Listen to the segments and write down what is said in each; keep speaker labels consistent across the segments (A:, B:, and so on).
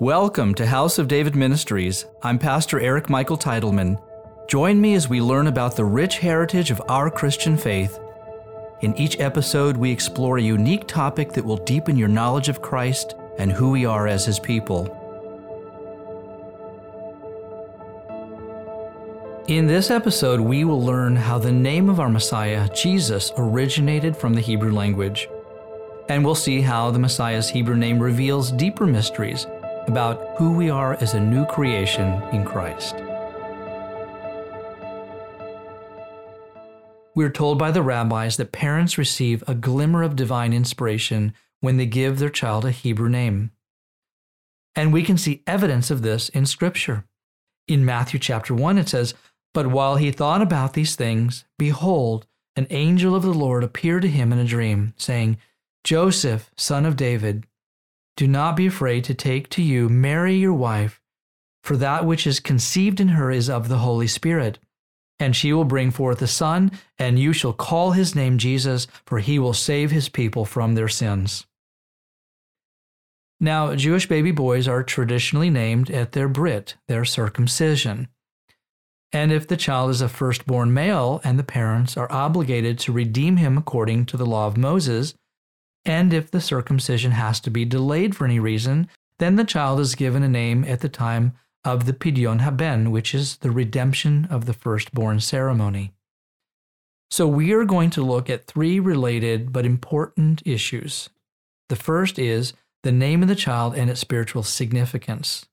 A: Welcome to House of David Ministries. I'm Pastor Eric Michael Titleman. Join me as we learn about the rich heritage of our Christian faith. In each episode, we explore a unique topic that will deepen your knowledge of Christ and who we are as His people. In this episode, we will learn how the name of our Messiah, Jesus, originated from the Hebrew language. And we'll see how the Messiah's Hebrew name reveals deeper mysteries about who we are as a new creation in Christ. We're told by the rabbis that parents receive a glimmer of divine inspiration when they give their child a Hebrew name. And we can see evidence of this in Scripture. In Matthew chapter 1, it says, But while he thought about these things, behold, an angel of the Lord appeared to him in a dream, saying, Joseph, son of David, do not be afraid to take to you Mary your wife, for that which is conceived in her is of the Holy Spirit. And she will bring forth a son, and you shall call his name Jesus, for he will save his people from their sins. Now, Jewish baby boys are traditionally named at their Brit, their circumcision. And if the child is a firstborn male and the parents are obligated to redeem him according to the law of Moses, and if the circumcision has to be delayed for any reason, then the child is given a name at the time of the Pidyon Haben, which is the redemption of the firstborn ceremony. So we are going to look at three related but important issues. The first is the name of the child and its spiritual significance.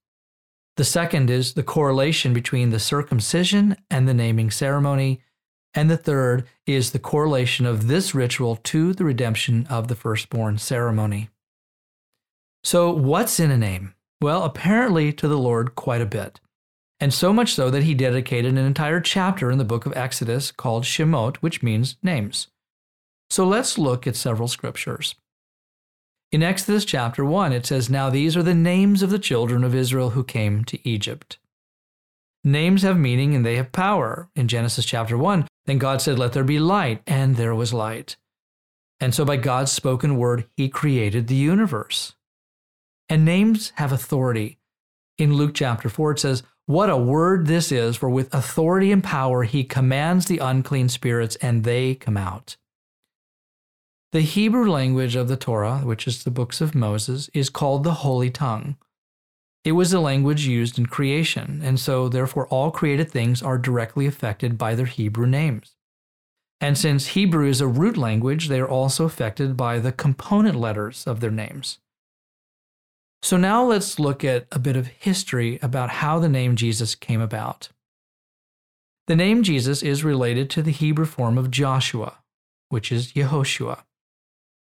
A: The second is the correlation between the circumcision and the naming ceremony. And the third is the correlation of this ritual to the redemption of the firstborn ceremony. So, what's in a name? Well, apparently to the Lord quite a bit. And so much so that he dedicated an entire chapter in the book of Exodus called Shemot, which means names. So let's look at several scriptures. In Exodus chapter 1, it says, Now these are the names of the children of Israel who came to Egypt. Names have meaning and they have power. In Genesis chapter 1, then God said, Let there be light, and there was light. And so by God's spoken word, he created the universe. And names have authority. In Luke chapter 4, it says, What a word this is, for with authority and power he commands the unclean spirits, and they come out. The Hebrew language of the Torah, which is the books of Moses, is called the Holy Tongue. It was the language used in creation, and so therefore all created things are directly affected by their Hebrew names. And since Hebrew is a root language, they are also affected by the component letters of their names. So now let's look at a bit of history about how the name Jesus came about. The name Jesus is related to the Hebrew form of Joshua, which is Yehoshua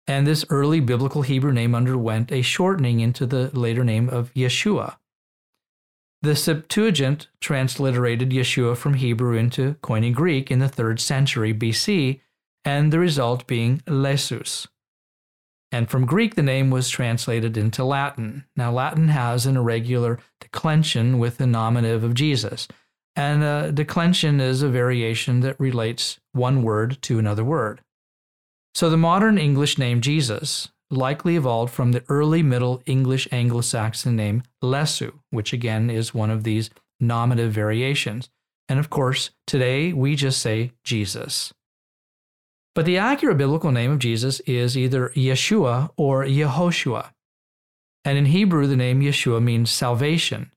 A: and this early biblical Hebrew name underwent a shortening into the later name of Yeshua. The Septuagint transliterated Yeshua from Hebrew into Koine Greek in the 3rd century BC, and the result being Iesus. And from Greek, the name was translated into Latin. Now, Latin has an irregular declension with the nominative of Jesus, and a declension is a variation that relates one word to another word. So the modern English name Jesus likely evolved from the early Middle English Anglo Saxon name Iesu, which again is one of these nominative variations. And of course, today we just say Jesus. But the accurate biblical name of Jesus is either Yeshua or Yehoshua. And in Hebrew, the name Yeshua means salvation.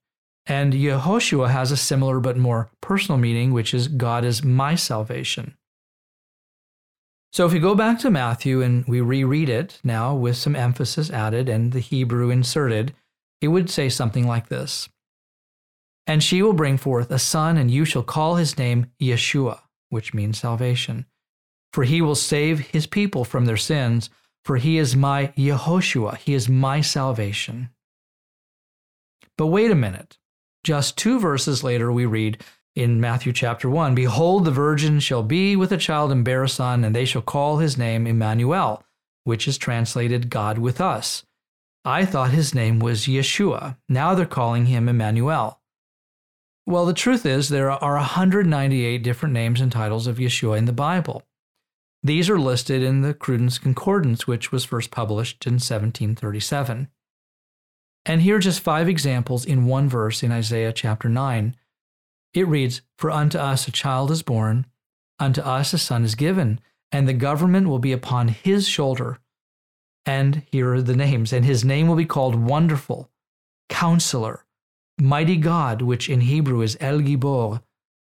A: And Yehoshua has a similar but more personal meaning, which is God is my salvation. So if we go back to Matthew and we reread it now with some emphasis added and the Hebrew inserted, it would say something like this And she will bring forth a son, and you shall call his name Yeshua, which means salvation. For he will save his people from their sins, for he is my Yehoshua, he is my salvation. But wait a minute. Just two verses later, we read, in Matthew chapter 1 Behold, the virgin shall be with a child and bear a son, and they shall call his name Emmanuel, which is translated God with us. I thought his name was Yeshua. Now they're calling him Emmanuel. Well, the truth is, there are 198 different names and titles of Yeshua in the Bible. These are listed in the Cruden's Concordance, which was first published in 1737. And here are just five examples in one verse in Isaiah chapter 9. It reads, For unto us a child is born, unto us a son is given, and the government will be upon his shoulder. And here are the names, and his name will be called Wonderful, Counselor, Mighty God, which in Hebrew is El Gibor,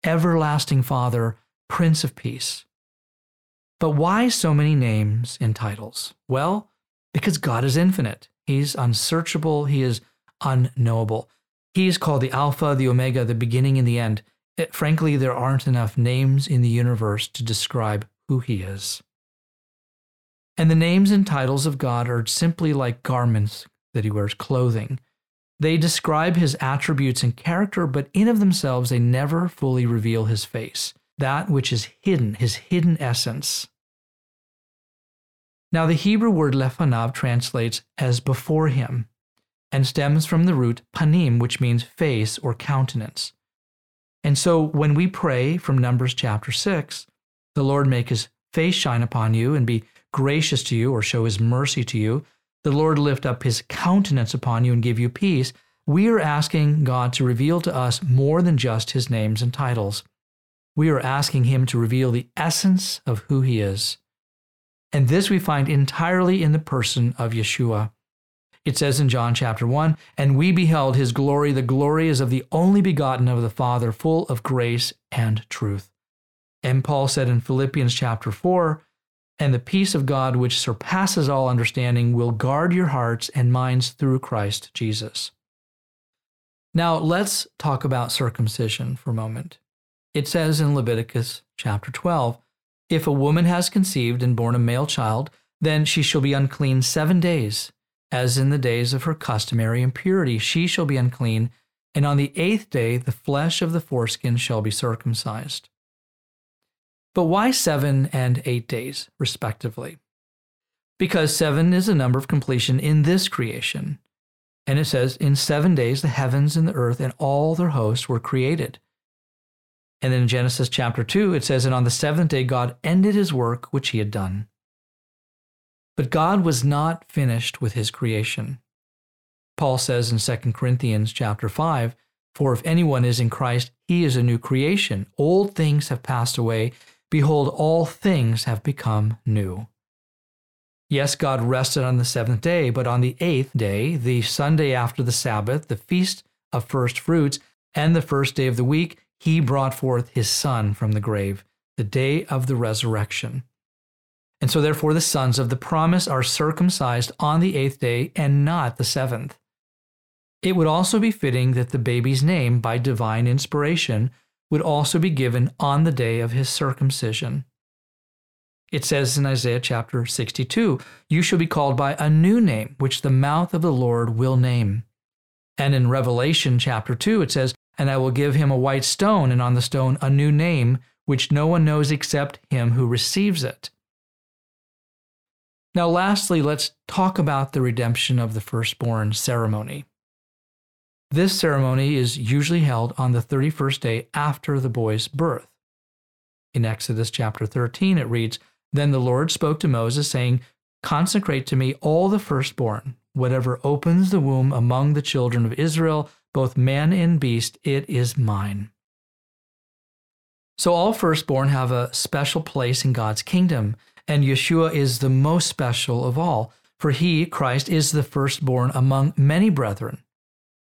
A: Everlasting Father, Prince of Peace. But why so many names and titles? Well, because God is infinite. He's unsearchable, He is unknowable. He is called the Alpha, the Omega, the beginning and the end. It, frankly, there aren't enough names in the universe to describe who He is. And the names and titles of God are simply like garments that He wears, clothing. They describe His attributes and character, but in of themselves, they never fully reveal His face, that which is hidden, His hidden essence. Now, the Hebrew word lefanav translates as before him and stems from the root panim, which means face or countenance. And so when we pray from Numbers chapter 6, the Lord make his face shine upon you and be gracious to you or show his mercy to you, the Lord lift up his countenance upon you and give you peace, we are asking God to reveal to us more than just his names and titles. We are asking him to reveal the essence of who he is. And this we find entirely in the person of Yeshua. It says in John chapter 1 And we beheld his glory. The glory is of the only begotten of the Father, full of grace and truth. And Paul said in Philippians chapter 4 And the peace of God, which surpasses all understanding, will guard your hearts and minds through Christ Jesus. Now, let's talk about circumcision for a moment. It says in Leviticus chapter 12 if a woman has conceived and born a male child, then she shall be unclean seven days, as in the days of her customary impurity. She shall be unclean, and on the eighth day the flesh of the foreskin shall be circumcised. But why seven and eight days, respectively? Because seven is a number of completion in this creation. And it says, In seven days the heavens and the earth and all their hosts were created. And then in Genesis chapter 2, it says, And on the seventh day, God ended his work which he had done. But God was not finished with his creation. Paul says in 2 Corinthians chapter 5, For if anyone is in Christ, he is a new creation. Old things have passed away. Behold, all things have become new. Yes, God rested on the seventh day, but on the eighth day, the Sunday after the Sabbath, the feast of first fruits, and the first day of the week, he brought forth his son from the grave, the day of the resurrection. And so, therefore, the sons of the promise are circumcised on the eighth day and not the seventh. It would also be fitting that the baby's name, by divine inspiration, would also be given on the day of his circumcision. It says in Isaiah chapter 62, You shall be called by a new name, which the mouth of the Lord will name. And in Revelation chapter 2, it says, and I will give him a white stone, and on the stone a new name, which no one knows except him who receives it. Now, lastly, let's talk about the redemption of the firstborn ceremony. This ceremony is usually held on the 31st day after the boy's birth. In Exodus chapter 13, it reads Then the Lord spoke to Moses, saying, Consecrate to me all the firstborn, whatever opens the womb among the children of Israel both man and beast, it is mine. So all firstborn have a special place in God's kingdom, and Yeshua is the most special of all, for he, Christ, is the firstborn among many brethren.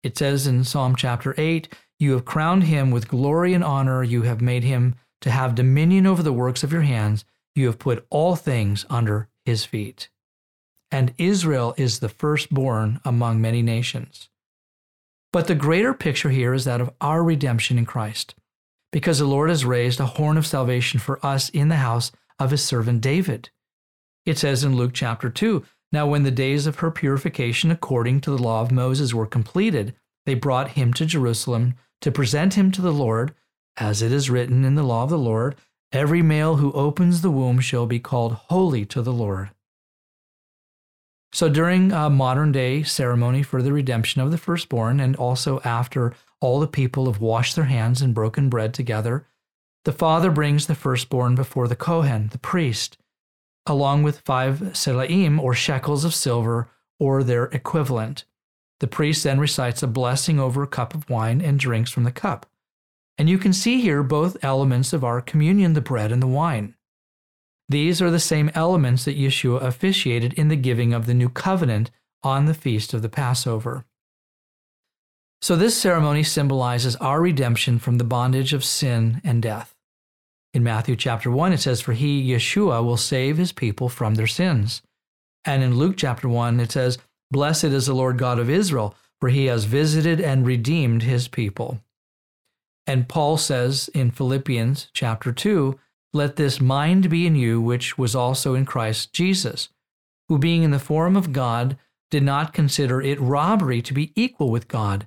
A: It says in Psalm chapter 8, You have crowned him with glory and honor, you have made him to have dominion over the works of your hands, you have put all things under his feet. And Israel is the firstborn among many nations. But the greater picture here is that of our redemption in Christ, because the Lord has raised a horn of salvation for us in the house of his servant David. It says in Luke chapter 2 Now, when the days of her purification according to the law of Moses were completed, they brought him to Jerusalem to present him to the Lord, as it is written in the law of the Lord Every male who opens the womb shall be called holy to the Lord. So during a modern day ceremony for the redemption of the firstborn, and also after all the people have washed their hands and broken bread together, the father brings the firstborn before the Kohen, the priest, along with five selaim or shekels of silver or their equivalent. The priest then recites a blessing over a cup of wine and drinks from the cup. And you can see here both elements of our communion, the bread and the wine. These are the same elements that Yeshua officiated in the giving of the new covenant on the feast of the Passover. So, this ceremony symbolizes our redemption from the bondage of sin and death. In Matthew chapter 1, it says, For he, Yeshua, will save his people from their sins. And in Luke chapter 1, it says, Blessed is the Lord God of Israel, for he has visited and redeemed his people. And Paul says in Philippians chapter 2, Let this mind be in you, which was also in Christ Jesus, who being in the form of God, did not consider it robbery to be equal with God,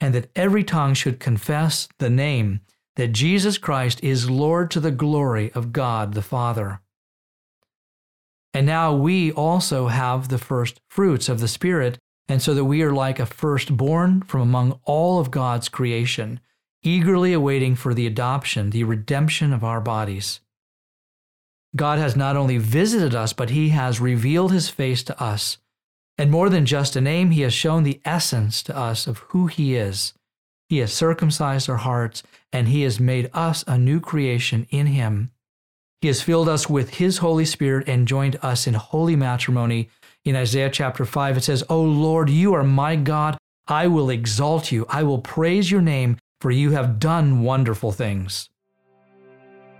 A: and that every tongue should confess the name that Jesus Christ is Lord to the glory of God the Father. And now we also have the first fruits of the Spirit, and so that we are like a firstborn from among all of God's creation, eagerly awaiting for the adoption, the redemption of our bodies. God has not only visited us, but He has revealed His face to us. And more than just a name, He has shown the essence to us of who He is. He has circumcised our hearts, and He has made us a new creation in Him. He has filled us with His Holy Spirit and joined us in holy matrimony. In Isaiah chapter 5, it says, O Lord, you are my God. I will exalt you. I will praise your name, for you have done wonderful things.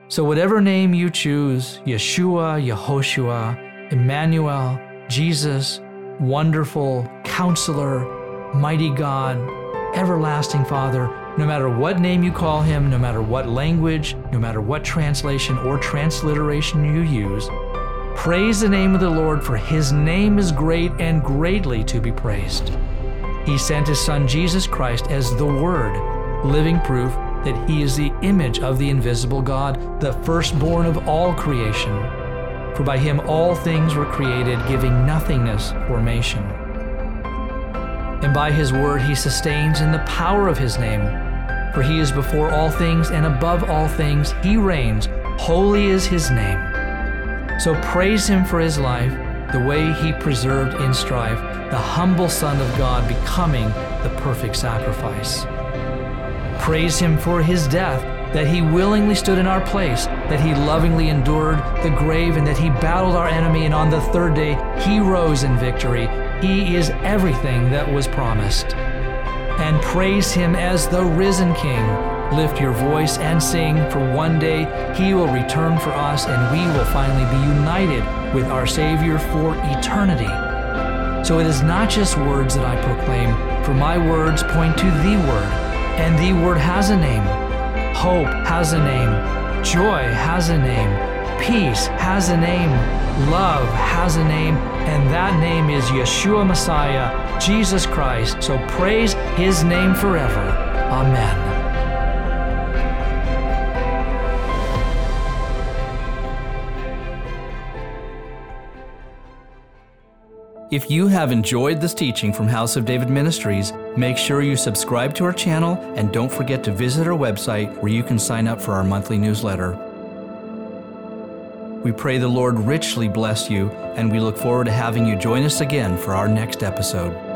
A: So, whatever name you choose Yeshua, Yehoshua, Emmanuel, Jesus, Wonderful, Counselor, Mighty God, Everlasting Father, no matter what name you call him, no matter what language, no matter what translation or transliteration you use, praise the name of the Lord, for his name is great and greatly to be praised. He sent his Son Jesus Christ as the Word, living proof that he is the image of the invisible God, the firstborn of all creation. For by him all things were created, giving nothingness formation and by his word he sustains in the power of his name. For he is before all things, and above all things he reigns. Holy is his name. So praise him for his life, the way he preserved in strife, the humble Son of God becoming the perfect sacrifice. Praise him for his death, that he willingly stood in our place, that he lovingly endured the grave, and that he battled our enemy, and on the third day he rose in victory he is everything that was promised. And praise Him as the risen King. Lift your voice and sing, for one day He will return for us and we will finally be united with our Savior for eternity. So it is not just words that I proclaim, for my words point to the Word, and the Word has a name. Hope has a name. Joy has a name. Peace has a name. Love has a name and that name is Yeshua Messiah, Jesus Christ. So praise his name forever. Amen.
B: If you have enjoyed this teaching from House of David Ministries, make sure you subscribe to our channel and don't forget to visit our website where you can sign up for our monthly newsletter. We pray the Lord richly bless you, and we look forward to having you join us again for our next episode.